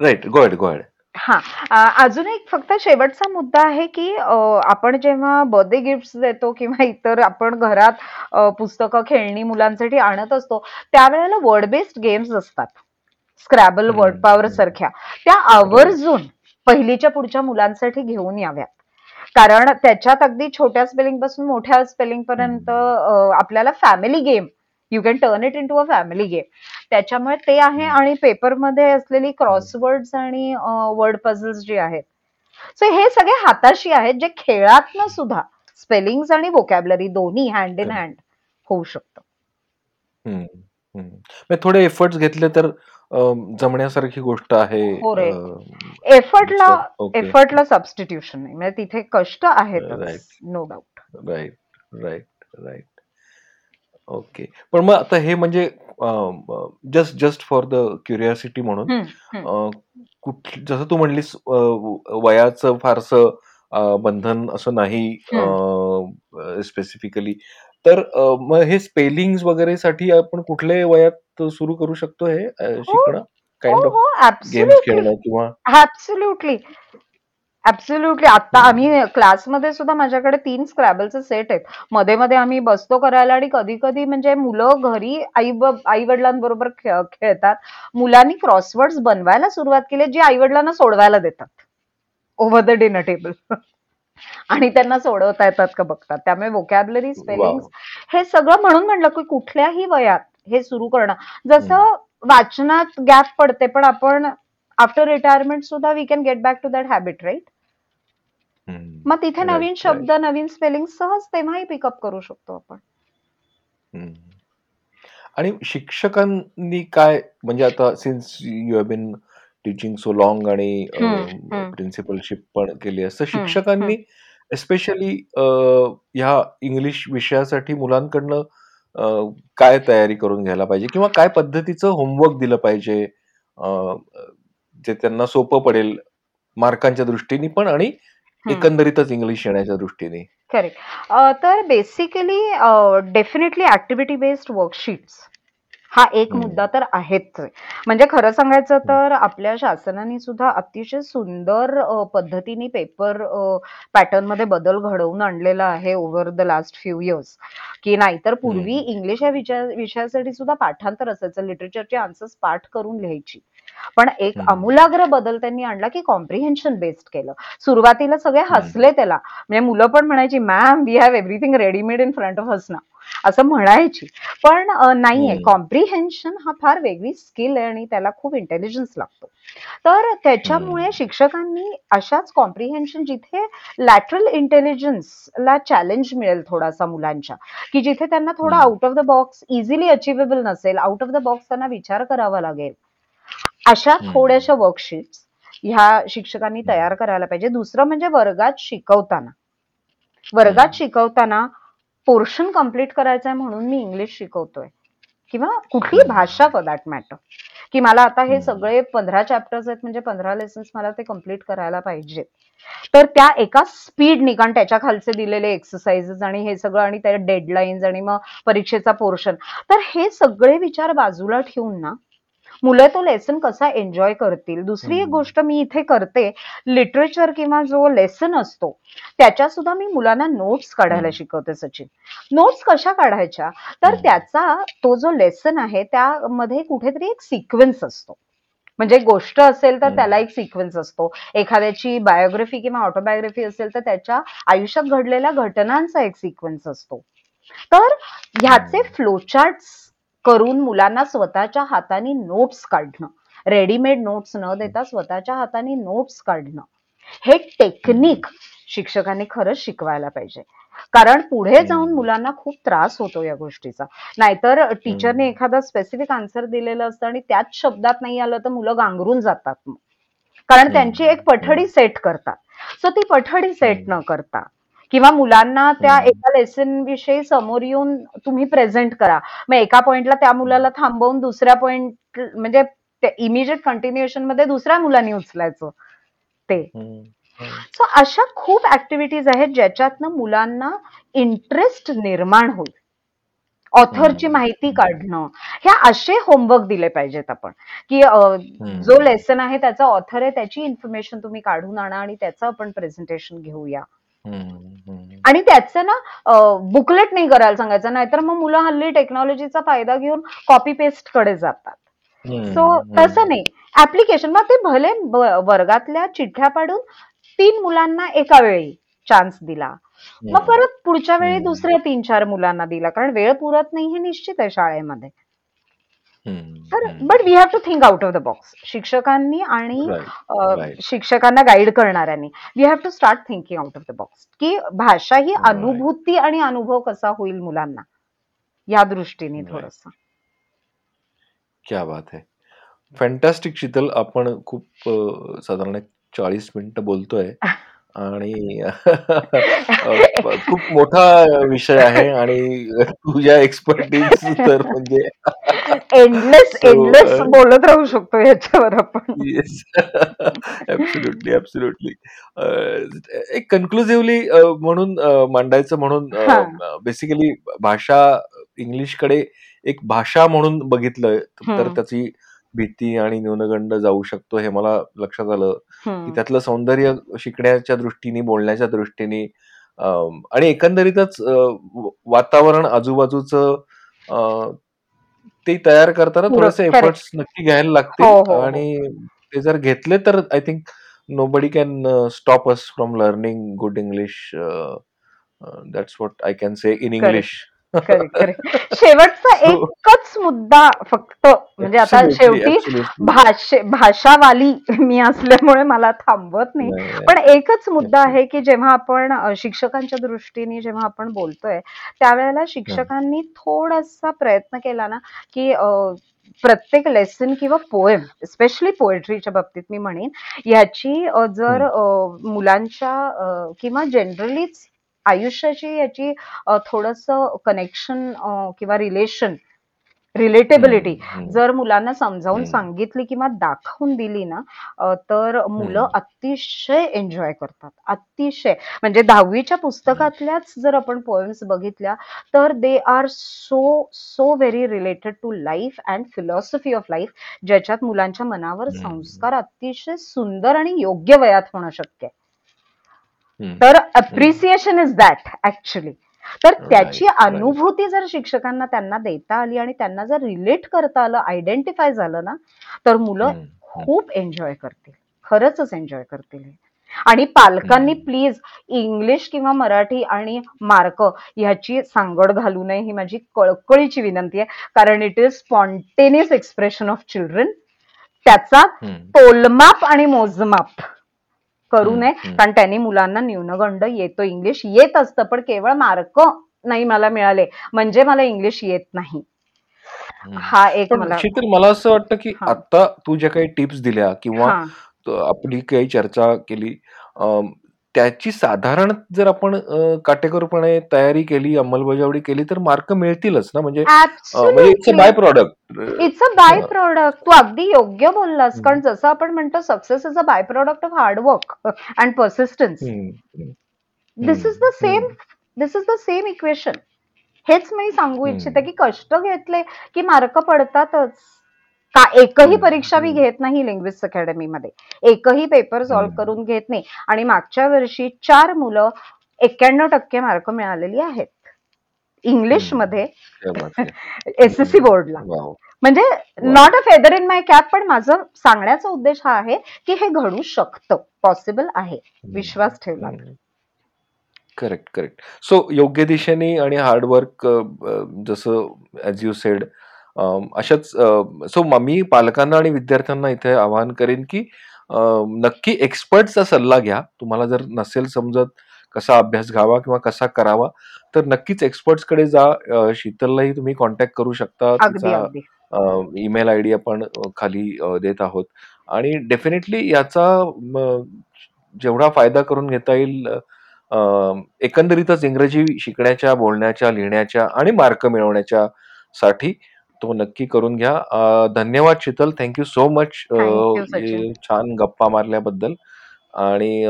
राईट गोड गोड
हा. अजून एक फक्त शेवटचा मुद्दा आहे की आपण जेव्हा बर्थडे गिफ्ट देतो किंवा इतर आपण घरात पुस्तकं खेळणी मुलांसाठी आणत असतो त्यावेळेला वर्ड बेस्ड गेम्स असतात. स्क्रॅबल वर्ड पॉवर सारख्या. त्या आवर्जून पहिलीच्या पुढच्या मुलांसाठी घेऊन याव्यात. कारण त्याच्यात अगदी छोट्या स्पेलिंगपासून मोठ्या स्पेलिंग पर्यंत आपल्याला family game you can turn it into a family game त्याच्यामुळे ते आहे आणि पेपरमध्ये असलेली क्रॉसवर्ड्स आणि वर्ड पझल्स जे आहेत. सो हे सगळे हाताशी आहेत जे खेळातनं सुद्धा स्पेलिंग आणि वोकॅबलरी दोन्ही हँड इन हँड होऊ शकतं.
थोडे एफर्ट्स घेतले तर जमण्यासारखी गोष्ट आहे
हो एफर्टला एफर्टला सबस्टिट्यूशन नाही. म्हणजे तिथे कष्ट आहेत no doubt
right right right okay. पण मग आता हे म्हणजे just just for the curiosity म्हणून कुठ जसं तू म्हणलीस वयाचं फारसं बंधन असं नाही स्पेसिफिकली तर मग हे स्पेलिंग वगैरे साठी आपण कुठल्याही वयात सुरू करू शकतो हे हो. शिकणं? काइंड ऑफ गेम्स खेळणं किंवा?
ऍब्सोल्युटली आता आम्ही क्लासमध्ये सुद्धा माझ्याकडे तीन स्क्रॅबलचे सेट आहेत. मध्ये मध्ये आम्ही बसतो करायला आणि कधी कधी म्हणजे मुलं घरी आई आई वडिलांबरोबर खेळतात. मुलांनी क्रॉसवर्ड्स बनवायला सुरुवात केली जी आई वडिलांना सोडवायला देतात. ओव्हर द डिनर टेबल आणि त्यांना सोडवता येतात का बघतात. त्यामुळे वोकॅबलरी स्पेलिंग हे सगळं म्हणून म्हणलं की कुठल्याही वयात हे सुरू करणं. जसं वाचनात गॅप पडते पण आपण आफ्टर रिटायरमेंट सुद्धा we can get back to that habit right मग तिथे नवीन शब्द नवीन स्पेलिंग सहज तेव्हाही पिकअप करू शकतो आपण.
आणि शिक्षकांनी काय म्हणजे आता since you have been teaching so long आणि प्रिन्सिपलशिप पण केली असं शिक्षकांनी एस्पेशली ह्या इंग्लिश विषयासाठी मुलांकडनं काय तयारी करून घ्यायला पाहिजे किंवा काय पद्धतीचं होमवर्क दिलं पाहिजे जे त्यांना सोपं पडेल मार्कांच्या दृष्टीने पण आणि एकंदरीतच इंग्लिश येण्याच्या दृष्टीने.
करेक्ट तर basically definitely activity based worksheets हा एक मुद्दा तर आहेच. म्हणजे खरं सांगायचं तर आपल्या शासनाने सुद्धा अतिशय सुंदर पद्धतीने पेपर पॅटर्नमध्ये बदल घडवून आणलेला आहे over the last few years की नाहीतर पूर्वी इंग्लिश या विषयासाठी सुद्धा पाठांतर असायचं. लिटरेचरचे आन्सर्स पाठ करून लिहायची. पण एक अमूलाग्र बदल त्यांनी आणला की कॉम्प्रिहेन्शन बेस्ड केलं. सुरुवातीला सगळे हसले त्याला. म्हणजे मुलं पण म्हणायची ma'am we have everything readymade in front of us ना असं म्हणायची. पण नाहीये. कॉम्प्रिहेन्शन हा फार वेगळी स्किल आहे आणि त्याला खूप इंटेलिजन्स लागतो. तर त्याच्यामुळे शिक्षकांनी अशाच कॉम्प्रिहेन्शन जिथे लॅटरल इंटेलिजन्सला चॅलेंज मिळेल थोडासा मुलांच्या की जिथे त्यांना थोडा out of the box easily achievable नसेल आउट ऑफ द बॉक्स त्यांना विचार करावा लागेल. अशा थोड्याशा वर्कशीट्स ह्या शिक्षकांनी तयार करायला पाहिजे. दुसरं म्हणजे वर्गात शिकवताना. वर्गात शिकवताना पोर्शन कंप्लीट करायचं आहे म्हणून मी इंग्लिश शिकवतोय. किंवा कुठली भाषा फॉर दॅट मॅटर की मला आता हे सगळे पंधरा चॅप्टर्स आहेत म्हणजे पंधरा लेसन्स मला ते कंप्लीट करायला पाहिजे. तर त्या एका स्पीडनी कारण त्याच्या खालचे दिलेले एक्सरसाइजेस आणि हे सगळं आणि त्या डेडलाईन्स आणि मग परीक्षेचा पोर्शन तर हे सगळे विचार बाजूला ठेवून ना मुलं तो लेसन कसा एन्जॉय करतील? दुसरी एक गोष्ट मी इथे करते. लिटरेचर किंवा जो लेसन असतो त्याच्या सुद्धा मी मुलांना नोट्स काढायला शिकवते सचिन. नोट्स कशा काढायच्या? तर त्याचा तो जो लेसन आहे त्यामध्ये कुठेतरी एक सिक्वेन्स असतो. म्हणजे गोष्ट असेल तर त्याला एक सिक्वेन्स असतो. एखाद्याची बायोग्राफी किंवा ऑटोबायोग्राफी असेल तर त्याच्या आयुष्यात घडलेल्या घटनांचा एक सिक्वेन्स असतो. तर ह्याचे फ्लोचार्ट्स करून मुलांना स्वतःच्या हाताने नोट्स काढणं. रेडीमेड नोट्स न देता स्वतःच्या हाताने नोट्स काढणं. हे टेक्निक शिक्षकांनी खरंच शिकवायला पाहिजे. कारण पुढे जाऊन मुलांना खूप त्रास होतो या गोष्टीचा. नाहीतर टीचरने एखादा स्पेसिफिक आन्सर दिलेलं असतं आणि त्याच शब्दात नाही आलं तर मुलं गांगरून जातात. कारण त्यांची एक पठडी सेट करतात. सो ती पठडी सेट न करता किंवा मुलांना त्या एका लेसन विषयी समोर येऊन तुम्ही प्रेझेंट करा. मग एका पॉइंटला त्या मुलाला थांबवून दुसऱ्या पॉइंट म्हणजे इमिजिएट कंटिन्युएशनमध्ये दुसऱ्या मुलांनी उचलायचं. ते. सो अशा खूप ऍक्टिव्हिटीज आहेत ज्याच्यातनं मुलांना इंटरेस्ट निर्माण होईल. ऑथरची माहिती काढणं. ह्या असे होमवर्क दिले पाहिजेत आपण. की जो लेसन आहे त्याचा ऑथर आहे त्याची इन्फॉर्मेशन तुम्ही काढून आणा आणि त्याचं आपण प्रेझेंटेशन घेऊया. आणि त्याचं ना बुकलेट नाही करायला सांगायचं. नाहीतर मग मुलं हल्ली टेक्नॉलॉजीचा फायदा घेऊन कॉपी पेस्टकडे जातात. सो तसं नाही. ऍप्लिकेशन मग ते भले वर्गातल्या चिठ्ठ्या पाडून तीन मुलांना एका वेळी चान्स दिला. मग परत पुढच्या वेळी दुसऱ्या तीन चार मुलांना दिला. कारण वेळ पुरत नाही हे निश्चित आहे शाळेमध्ये. तर but we have to think out of the box शिक्षकांनी आणि. शिक्षकांना गाईड करणाऱ्यांनी we have to start thinking out of the box की भाषा ही. अनुभूती आणि अनुभव कसा होईल मुलांना? या दृष्टीने. थोडस.
क्या बात आहे फॅन्टॅस्टिक शीतल. आपण खूप साधारण एक चाळीस मिनिटं बोलतोय. आणि खूप मोठा विषय आहे आणि तुझ्या एक्सपर्टीज तर म्हणजे
एंडलेस एंडलेस बोलत राहू शकतो याच्यावर आपण
येस ऍब्सोल्युटली ऍब्सोल्युटली एक कन्क्लुझिव्हली म्हणून मांडायचं म्हणून. बेसिकली भाषा इंग्लिशकडे एक भाषा म्हणून बघितलं तर. त्याची भीती आणि न्यूनगंड जाऊ शकतो हे मला लक्षात आलं की. त्यातलं सौंदर्य शिकण्याच्या दृष्टीने बोलण्याच्या दृष्टीने आणि एकंदरीतच वातावरण आजूबाजूचं ते तयार करताना
पूरक,
थोडेसे. एफर्ट्स नक्की घ्यायला
हो,
लागतील
हो, हो.
आणि ते जर घेतले तर I think nobody can stop us from learning good English that's what I can say in English
शेवटचा
So-
एकच मुद्दा फक्त म्हणजे आता शेवटी भाषे भाषावाली मी असल्यामुळे मला थांबवत नाही. पण एकच मुद्दा आहे की जेव्हा आपण शिक्षकांच्या दृष्टीने जेव्हा आपण बोलतोय त्यावेळेला शिक्षकांनी थोडासा प्रयत्न केला ना की प्रत्येक लेसन किंवा पोएम स्पेशली पोएट्रीच्या बाबतीत मी म्हणेन याची अ, जर मुलांच्या किंवा जनरलीच आयुष्याची याची थोडस कनेक्शन किंवा रिलेशन रिलेटेबिलिटी जर मुलांना समजावून. सांगितली किंवा दाखवून दिली ना तर मुलं. अतिशय एन्जॉय करतात अतिशय म्हणजे दहावीच्या पुस्तकातल्याच जर आपण पोएम्स बघितल्या तर they are so so very related to life and philosophy of life ज्याच्यात मुलांच्या मनावर. संस्कार अतिशय सुंदर आणि योग्य वयात होणं शक्य आहे तर अप्रिसिएशन इज दॅट ऍक्च्युली तर त्याची. अनुभूती जर शिक्षकांना त्यांना देता आली आणि त्यांना जर रिलेट करता आलं आयडेंटिफाय झालं ना तर मुलं खूप एन्जॉय करतील. खरंच एन्जॉय करतील. आणि पालकांनी. प्लीज इंग्लिश किंवा मराठी आणि मार्क ह्याची सांगड घालू नये ही माझी कळकळीची विनंती आहे. कारण it is spontaneous expression of children त्याचा तोलमाप आणि मोजमाप. करू नये. कारण त्यांनी मुलांना न्यूनगंड येतो इंग्लिश येत असतं पण केवळ मार्क नाही मला मिळाले. म्हणजे मला इंग्लिश येत नाही. हा एक मला
मला असं वाटतं की. आता तू ज्या काही टिप्स दिल्या किंवा आपली काही चर्चा केली त्याची साधारण जर आपण अ, काटेकोरपणे तयारी केली अंमलबजावणी केली तर मार्क मिळतीलच ना? म्हणजे अ, म्हणजे it's a by product
it's a by product तू अगदी योग्य बोललास. कारण जसं आपण म्हणतो success is a by product of hard work and persistence this is the same this is the same equation हेच मी सांगू
हम्म.
इच्छिते की कष्ट घेतले की मार्क पडतातच. का एकही परीक्षा मी. घेत नाही लिंग्विस्टमध्ये एकही पेपर सॉल्व्ह. करून घेत नाही आणि मागच्या वर्षी चार मुलं एक्क्याण्णव टक्के मार्क मिळालेली आहेत इंग्लिश. मध्ये
क्या बात है.
एसएससी बोर्डला. म्हणजे not a feather in my cap पण माझं सांगण्याचा उद्देश हा आहे की हे घडू शकतं पॉसिबल आहे विश्वास ठेवला.
करेक्ट करेक्ट सो योग्य दिशेने आणि हार्डवर्क जसं ॲज यू सेड अशाच सो मी पालकांना आणि विद्यार्थ्यांना इथे आवाहन करेन की नक्की एक्सपर्टचा सल्ला घ्या. तुम्हाला जर नसेल समजत कसा अभ्यास घ्यावा किंवा कसा करावा तर नक्कीच एक्सपर्ट्सकडे जा. शीतललाही तुम्ही कॉन्टॅक्ट करू शकता. तिचा ईमेल आय डी आपण खाली देत आहोत. आणि डेफिनेटली याचा जेवढा फायदा करून घेता येईल एकंदरीतच इंग्रजी शिकण्याच्या बोलण्याच्या लिहिण्याच्या आणि मार्क मिळवण्याच्या साठी तो नक्की करून घ्या. अ, धन्यवाद Sheetal. Thank you so much
Sachin.
छान गप्पा मारल्याबद्दल. आणि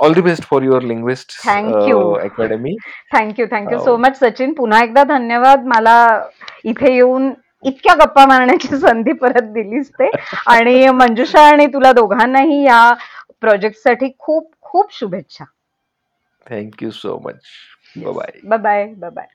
all the best for your linguist
Thank you.
Academy
thank you thank you. So much Sachin. पुन्हा एकदा धन्यवाद. मला इथे येऊन इतक्या गप्पा मारण्याची संधी परत दिलीस ते. आणि मंजुषा आणि तुला दोघांनाही या प्रोजेक्टसाठी खूप खूप शुभेच्छा.
Thank you so much bye
bye bye bye bye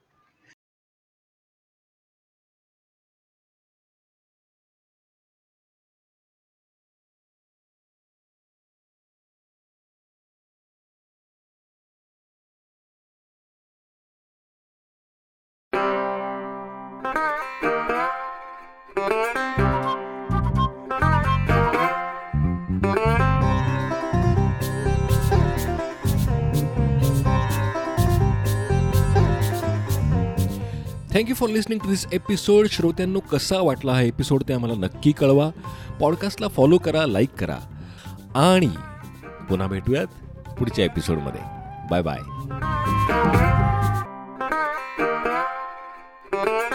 thank you for listening to this episode श्रोत्यांनो कसा वाटला हा एपिसोड ते आम्हाला नक्की कळवा. पॉडकास्टला फॉलो करा लाईक करा. आणि पुन्हा भेटूयात पुढच्या एपिसोडमध्ये बाय बाय Thank you.